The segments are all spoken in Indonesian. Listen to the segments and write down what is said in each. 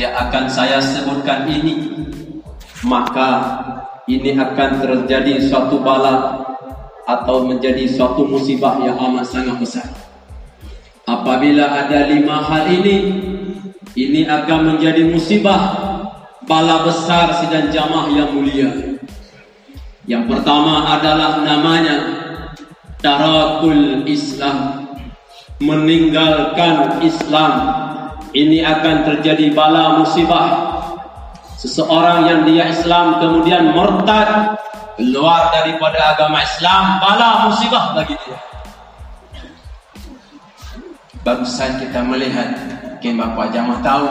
yang akan saya sebutkan ini maka ini akan terjadi suatu bala atau menjadi suatu musibah yang amat sangat besar. Apabila ada lima hal ini, ini akan menjadi musibah bala besar sidang jamaah yang mulia. Yang pertama adalah namanya tarakul Islam, meninggalkan Islam. Ini akan terjadi bala musibah. Seseorang yang dia Islam kemudian murtad keluar daripada agama Islam, bala musibah bagi dia. Barusan kita melihat Mungkin Bapak Jamah tahu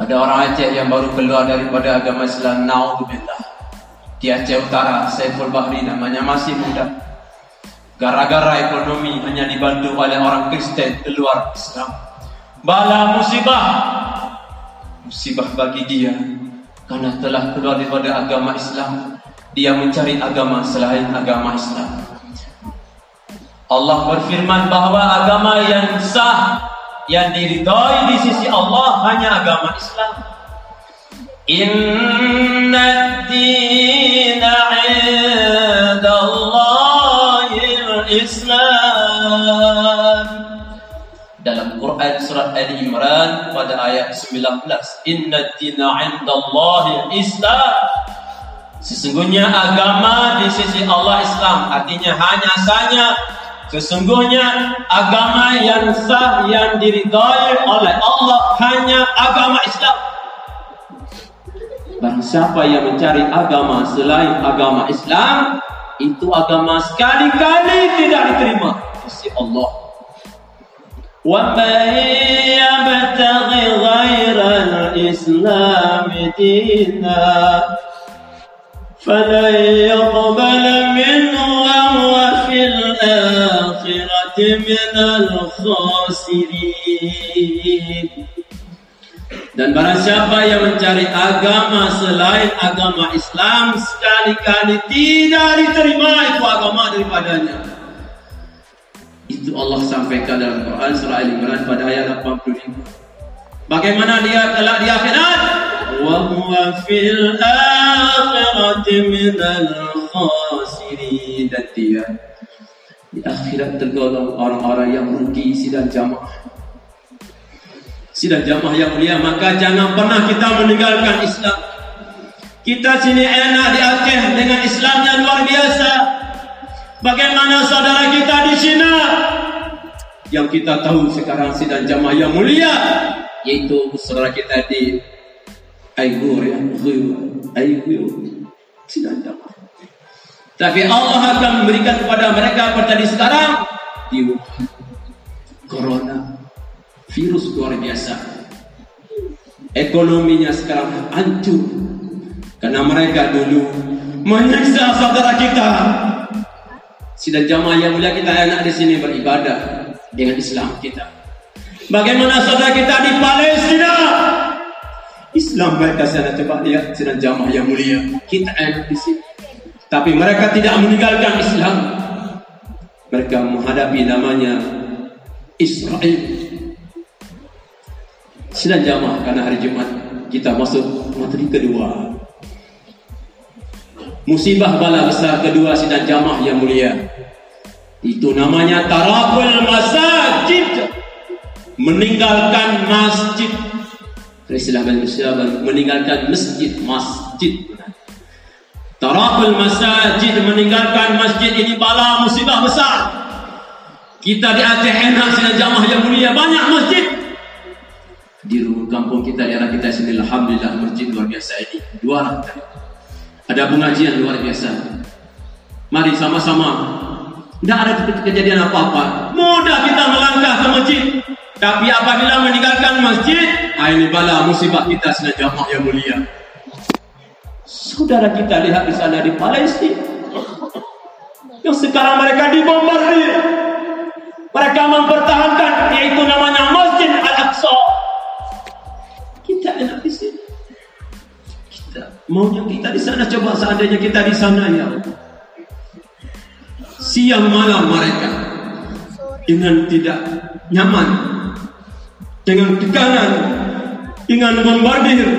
Ada orang Aceh yang baru keluar daripada agama Islam Na'udzubillah Di Aceh Utara Saiful Bahri namanya masih muda Gara-gara ekonomi hanya dibantu oleh orang Kristen keluar Islam Bala musibah Musibah bagi dia Karena telah keluar daripada agama Islam Dia mencari agama selain agama Islam Allah berfirman bahawa agama yang sah yang diridhai di sisi Allah hanya agama Islam. Inna dina inda Allahil Islam. Quran surat Ali Imran pada ayat 19. Inna dina inda Allahil Islam. Sesungguhnya agama di sisi Allah Islam artinya hanya saja Sesungguhnya agama yang sah yang diridhai oleh Allah hanya agama Islam. Dan siapa yang mencari agama selain agama Islam, itu agama sekali-kali tidak diterima oleh Allah. وَمَنْ يَبْتَغِ غَيْرَ الْإِسْلَامِ دِينًا فَلَنْ يَقْبَلَ مِنْهُ وَهُوَ فِي الْآخِرَةِ minal khasirin dan barang siapa yang mencari agama selain agama Islam sekali-kali tidak diterima itu agama daripadanya. Itu Allah sampaikan dalam Quran surah Al-Imran pada ayat 85. Bagaimana dia telah di akhirat? Wa huwa fil akhirati minal khasirin dan dia di akhirat tergolong orang-orang yang rugi sidang jamaah. Sidang jamaah yang mulia, maka jangan pernah kita meninggalkan Islam. Kita sini enak di Aceh dengan Islamnya luar biasa. Bagaimana saudara kita di Cina? Yang kita tahu sekarang sidang jamaah yang mulia yaitu saudara kita di Aigur ya, Aigur sidang jamaah. Tapi Allah akan memberikan kepada mereka seperti sekarang di Corona virus luar biasa. Ekonominya sekarang hancur karena mereka dulu menyiksa saudara kita. Sidang jamaah yang mulia kita enak di sini beribadah dengan Islam kita. Bagaimana saudara kita di Palestina? Islam mereka sana coba lihat sidang jamaah yang mulia. Kita enak di sini. Tapi mereka tidak meninggalkan Islam. Mereka menghadapi namanya Israel. Sedang jamaah karena hari Jumat kita masuk materi kedua. Musibah bala besar kedua sidang jamaah yang mulia. Itu namanya tarakul masajid. Meninggalkan masjid. Silahkan, silahkan meninggalkan masjid, masjid. Tarakul masajid meninggalkan masjid ini bala musibah besar. Kita di Aceh enak sedang jamaah yang mulia banyak masjid. Di rumah kampung kita di arah kita sini alhamdulillah masjid luar biasa ini. Dua. Ada pengajian luar biasa. Mari sama-sama. Tidak ada kejadian apa-apa. Mudah kita melangkah ke masjid. Tapi apabila meninggalkan masjid, ah, ini bala musibah kita sedang jamaah yang mulia. Saudara kita lihat di sana di Palestina. Yang sekarang mereka dibombardir. Mereka mempertahankan yaitu namanya Masjid Al-Aqsa. Kita enak di sini. Kita maunya kita di sana coba seandainya kita di sana ya. Siang malam mereka dengan tidak nyaman dengan tekanan dengan bombardir,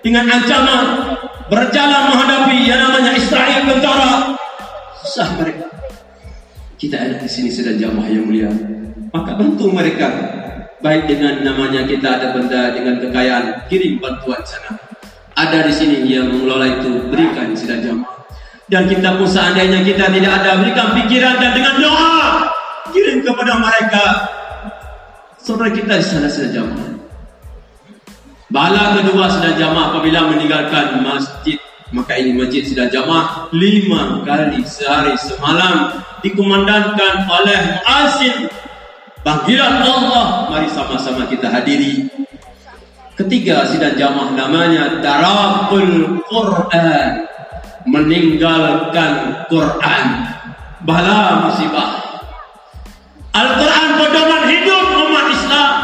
dengan ancaman, berjalan menghadapi yang namanya Israel tentara. Susah mereka. Kita ada di sini sedang jamaah yang mulia. Maka bantu mereka. Baik dengan namanya kita ada benda dengan kekayaan, kirim bantuan sana. Ada di sini yang mengelola itu, berikan sedang jamaah. Dan kita pun seandainya kita tidak ada, berikan pikiran dan dengan doa, kirim kepada mereka. Saudara kita di sana sedang jamaah. Bala kedua sedang jamaah apabila meninggalkan masjid maka ini masjid sedang jamaah lima kali sehari semalam dikumandangkan oleh muazzin panggilan Allah mari sama-sama kita hadiri ketiga sidang jamaah namanya tarakul Quran meninggalkan Quran bala musibah Al-Quran pedoman hidup umat Islam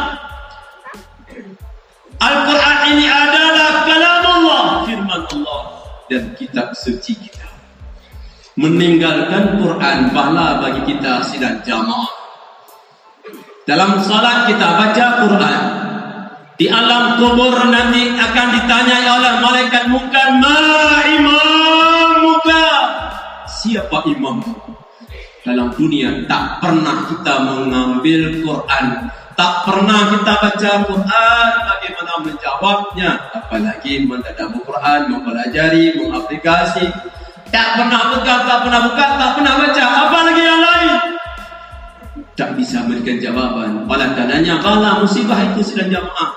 Al-Quran ini adalah kalam Allah firman Allah dan kitab suci kita meninggalkan Quran pahala bagi kita sidang jamaah. Dalam salat kita baca Quran. Di alam kubur nanti akan ditanya oleh malaikat muka, "Ma muka Siapa imam? Dalam dunia tak pernah kita mengambil Quran, tak pernah kita baca Quran, bagaimana menjawabnya, apalagi mentadabbur Quran, mempelajari, mengaplikasi, tak pernah pegang, tak pernah buka, tak pernah baca. Apa lagi yang lain? Tak bisa memberikan jawaban. Oleh karenanya, kalau musibah itu sedang jamaah.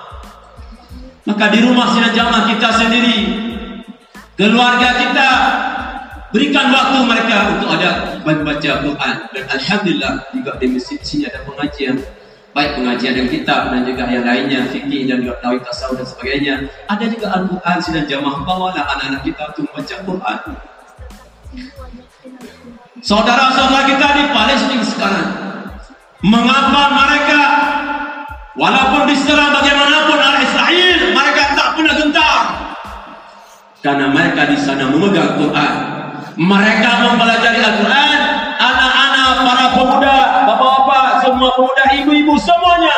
Maka di rumah sedang jamaah kita sendiri. Keluarga kita. Berikan waktu mereka untuk ada membaca Quran. Dan Alhamdulillah, juga di masjid sini ada pengajian. Baik pengajian yang kitab dan juga yang lainnya, fikih dan juga tawid tasawuf dan sebagainya. Ada juga Al-Quran sedang jamaah. Bawalah anak-anak kita untuk membaca Quran. Saudara-saudara kita di Palestina sekarang Mengapa mereka Walaupun diserang bagaimanapun oleh Israel Mereka tak pernah gentar Karena mereka di sana memegang Quran Mereka mempelajari Al-Quran Anak-anak, para pemuda Bapak-bapak, semua pemuda, ibu-ibu Semuanya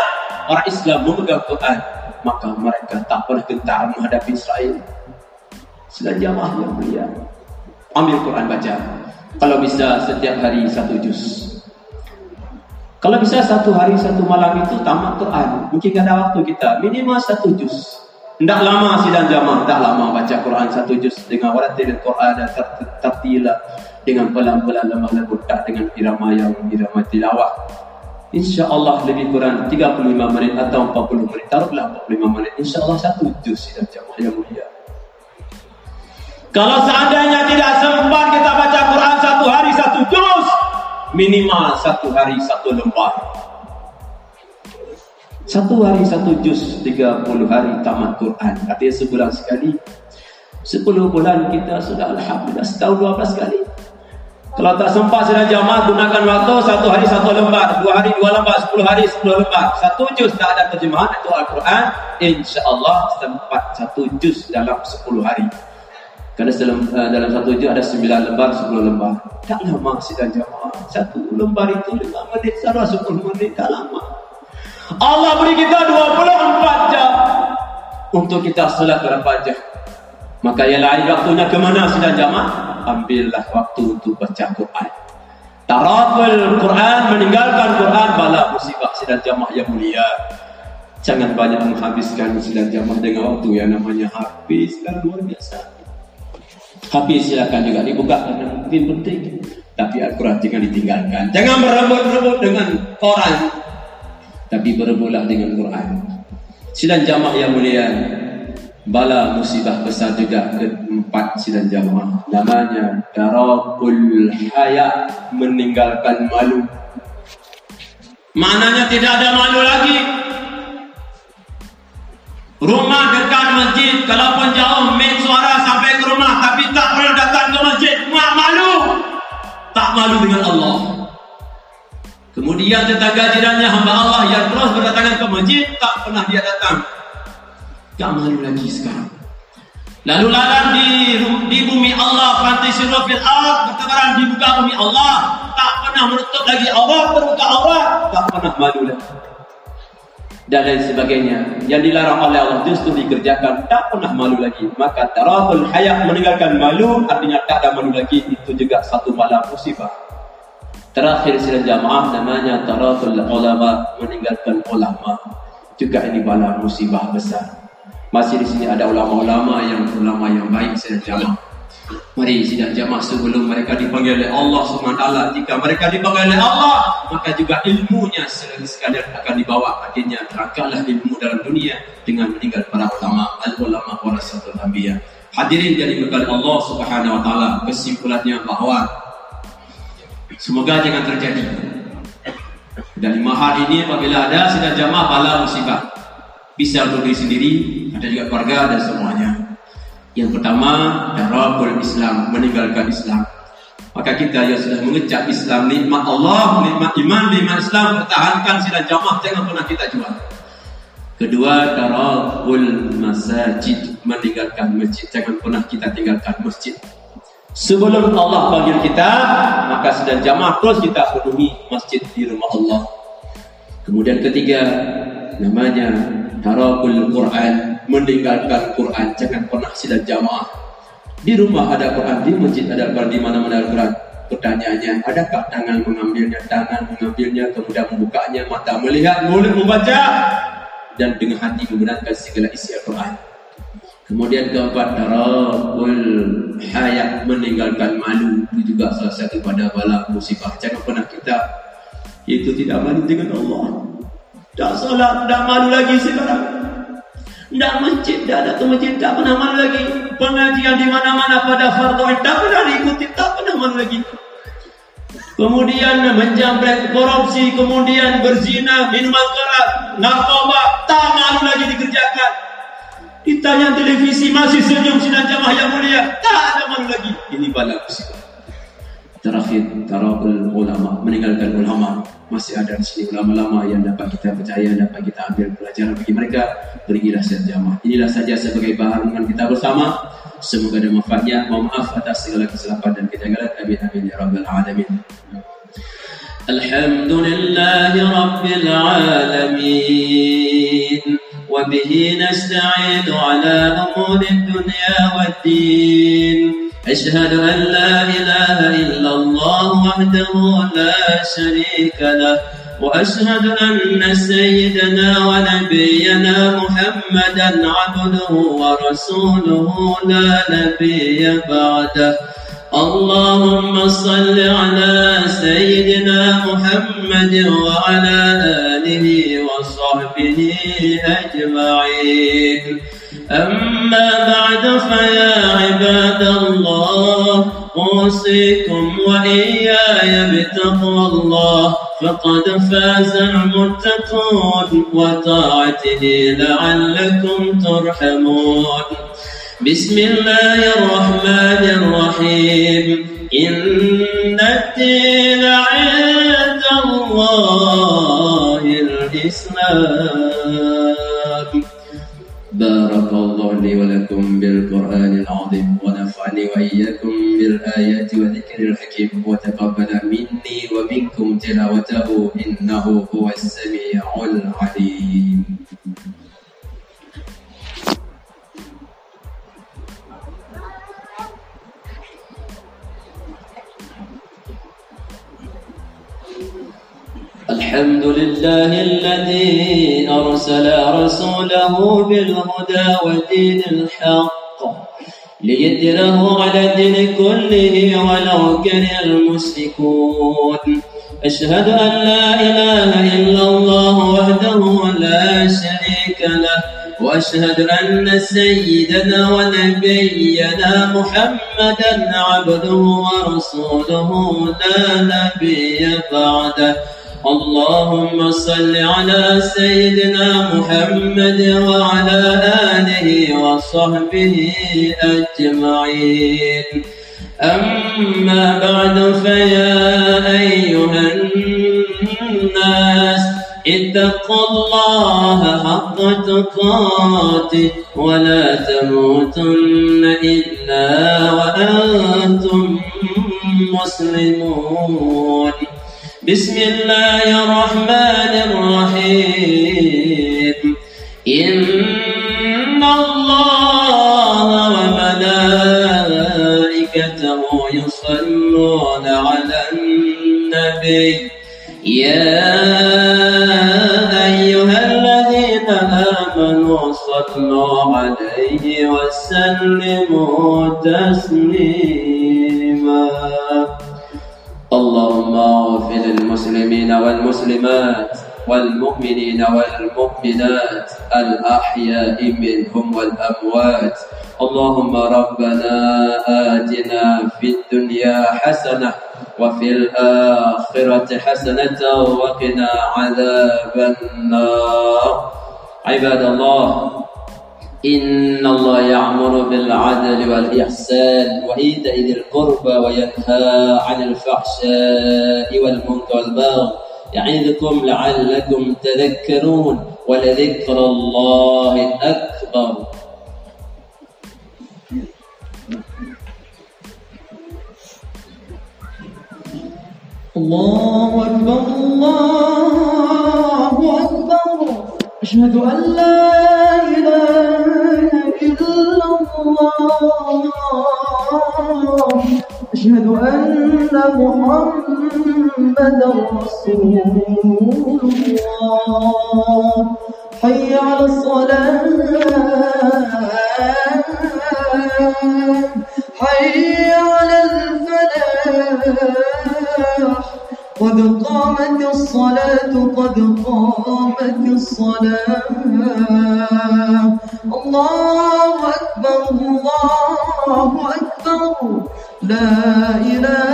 Orang Islam memegang Quran Maka mereka tak pernah gentar menghadapi Israel Sudah jamaah yang mulia ambil Quran baca. Kalau bisa setiap hari satu juz. Kalau bisa satu hari satu malam itu tamat Quran. Mungkin ada waktu kita minimal satu juz. Tidak lama sidang jamaah, tidak lama baca Quran satu juz dengan waratil Quran dan tertila dengan pelan-pelan lemah lembut tak dengan irama yang irama tilawah. Insya Allah lebih kurang 35 menit atau 40 menit. Taruhlah 45 menit. Insya Allah satu juz sidang jamaah yang mulia. Kalau seandainya tidak sempat kita baca Quran satu hari satu juz, minimal satu hari satu lembar. Satu hari satu juz, tiga puluh hari tamat Quran. Artinya sebulan sekali. Sepuluh bulan kita sudah Alhamdulillah setahun dua belas kali. Kalau tak sempat sedang jamaah gunakan waktu satu hari satu lembar, dua hari dua lembar, sepuluh hari sepuluh lembar. Satu juz tak ada terjemahan itu Al-Quran. Insya Allah sempat satu juz dalam sepuluh hari. Karena dalam, uh, dalam satu juz ada sembilan lembar, sepuluh lembar. Tak lama sidang jamaah. Satu lembar itu lima menit, salah sepuluh menit, tak lama. Allah beri kita dua puluh empat jam untuk kita salat berapa jam. Maka lain waktunya ke mana sidang jamaah? Ambillah waktu untuk baca Quran. Tarakul Quran, meninggalkan Quran, bala musibah sidang jamaah yang mulia. Jangan banyak menghabiskan sidang jamaah dengan waktu yang namanya habis. Kan luar biasa. Tapi silakan juga dibuka karena mungkin penting. Tapi Al-Quran jangan ditinggalkan. Jangan berebut-rebut dengan Quran. Tapi berebutlah dengan Quran. Sidang jamaah yang mulia. Bala musibah besar juga keempat sidang jamaah. Namanya Darakul Haya meninggalkan malu. Maknanya tidak ada malu lagi. Rumah dekat masjid, kalaupun jauh, main suara sampai ke rumah, tapi tak pernah datang ke masjid, mak malu. Tak malu dengan Allah. Kemudian tetangga jirannya hamba Allah yang terus berdatangan ke masjid, tak pernah dia datang. Tak malu lagi sekarang. Lalu lalang di, di bumi Allah, fantasi fil ard, bertebaran di muka bumi Allah, tak pernah menutup lagi Allah, terbuka Allah, tak pernah malu lagi. dan lain sebagainya yang dilarang oleh Allah justru dikerjakan tak pernah malu lagi maka taraful hayat meninggalkan malu artinya tak ada malu lagi itu juga satu bala musibah terakhir sidang jamaah namanya taraful ulama meninggalkan ulama. Juga ini bala musibah besar. Masih di sini ada ulama-ulama yang ulama yang baik sidang jamaah. Mari sidang jamaah sebelum mereka dipanggil oleh Allah SWT Jika mereka dipanggil oleh Allah Maka juga ilmunya sekadar akan dibawa. Akhirnya terangkatlah ilmu dalam dunia Dengan meninggal para ulama Al-ulama warasatul anbiya. Hadirin jadi bekal Allah Subhanahu Wa Taala. Kesimpulannya bahawa Semoga jangan terjadi Dan lima hal ini apabila ada sidang jamaah bala musibah Bisa untuk diri sendiri Ada juga keluarga dan semuanya yang pertama, darabul Islam, meninggalkan Islam. Maka kita yang sudah mengecap Islam, nikmat Allah, nikmat iman, nikmat Islam, pertahankan sila jamaah, jangan pernah kita jual. Kedua, darabul masajid, meninggalkan masjid. Jangan pernah kita tinggalkan masjid. Sebelum Allah panggil kita, maka sedang jamaah terus kita penuhi masjid di rumah Allah. Kemudian ketiga, namanya darabul Quran, meninggalkan Quran. Jangan pernah sidang jamaah. Di rumah ada Quran di masjid ada Quran di mana-mana ada Quran. Pertanyaannya adakah tangan mengambilnya tangan mengambilnya kemudian membukanya mata melihat mulut membaca dan dengan hati membenarkan segala isi Al-Quran kemudian keempat darabul hayat meninggalkan malu itu juga salah satu pada bala musibah jangan pernah kita itu tidak malu dengan Allah tak salah tak malu lagi sekarang tidak masjid, tidak ada masjid, tak pernah mana lagi. Pengajian di mana-mana pada fardu tak pernah diikuti, tak pernah mana lagi. Kemudian menjamret korupsi, kemudian berzina, minuman keras, narkoba, tak malu lagi dikerjakan. Ditanya televisi masih senyum sinar jamaah yang mulia. Tak ada malu lagi. Ini bala. Terakhir tarakul ulama meninggalkan ulama. Masih ada di sini ulama-ulama yang dapat kita percaya dapat kita ambil pelajaran bagi mereka. Pergilah sihat jamaah. Inilah saja sebagai bahan dengan kita bersama. Semoga ada manfaatnya. Mohon maaf atas segala kesalahan dan kejanggalan. Amin amin ya rabbal alamin. Alhamdulillahi Rabbil Alamin. وبه نستعين على أمور الدنيا والدين. أشهد أن لا إله إلا الله وحده لا شريك له. وأشهد أن سيدنا ونبينا محمدا عبده ورسوله لا نبي بعده. اللهم صل على سيدنا محمد وعلى آله وصحبه أجمعين. أما بعد فيا عباد الله أوصيكم وإياي بتقوى الله فقد فاز المتقون وطاعته لعلكم ترحمون. بسم الله الرحمن الرحيم. إن الدين عند الله الإسلام. بارك الله لي ولكم بالقرآن العظيم ونفعني وإياكم بالآيات وذكر الحكيم. وتقبل مني ومنكم تلاوته إنه هو السميع العليم. الحمد لله الذي أرسل رسوله بالهدى ودين الحق ليدره على الدين كله ولو كره المشركون. أشهد أن لا إله إلا الله وحده لا شريك له وأشهد أن سيدنا ونبينا محمدا عبده ورسوله لا نبي بعده. اللهم صل على سيدنا محمد وعلى آله وصحبه أجمعين. أما بعد فيا أيها الناس اتقوا الله حق تقاته ولا تموتن إلا وأنتم مسلمون. بسم الله الرحمن الرحيم. إن الله وملائكته يصلون على النبي. يا أيها الذين آمنوا صلوا عليه وسلموا تسليما. والمسلمات والمؤمنين والمؤمنات الأحياء منهم والأموات. اللهم ربنا آتنا في الدنيا حسنة وفي الآخرة حسنة وقنا عذاب النار. عباد الله إن الله يعمر بالعدل والإحسان وإيتاء ذي القربى وينهى عن الفحشاء والمنكر والبغي يعظكم لعلكم تذكرون ولذكر الله أكبر. الله أكبر الله أكبر. أشهد أن لا إله إلا الله. أشهد أن محمدا رسول الله حي على الصلاة. حي على الفلاح. قد قامت الصلاة قد قامت الصلاة. الله أكبر الله أكبر. لا إله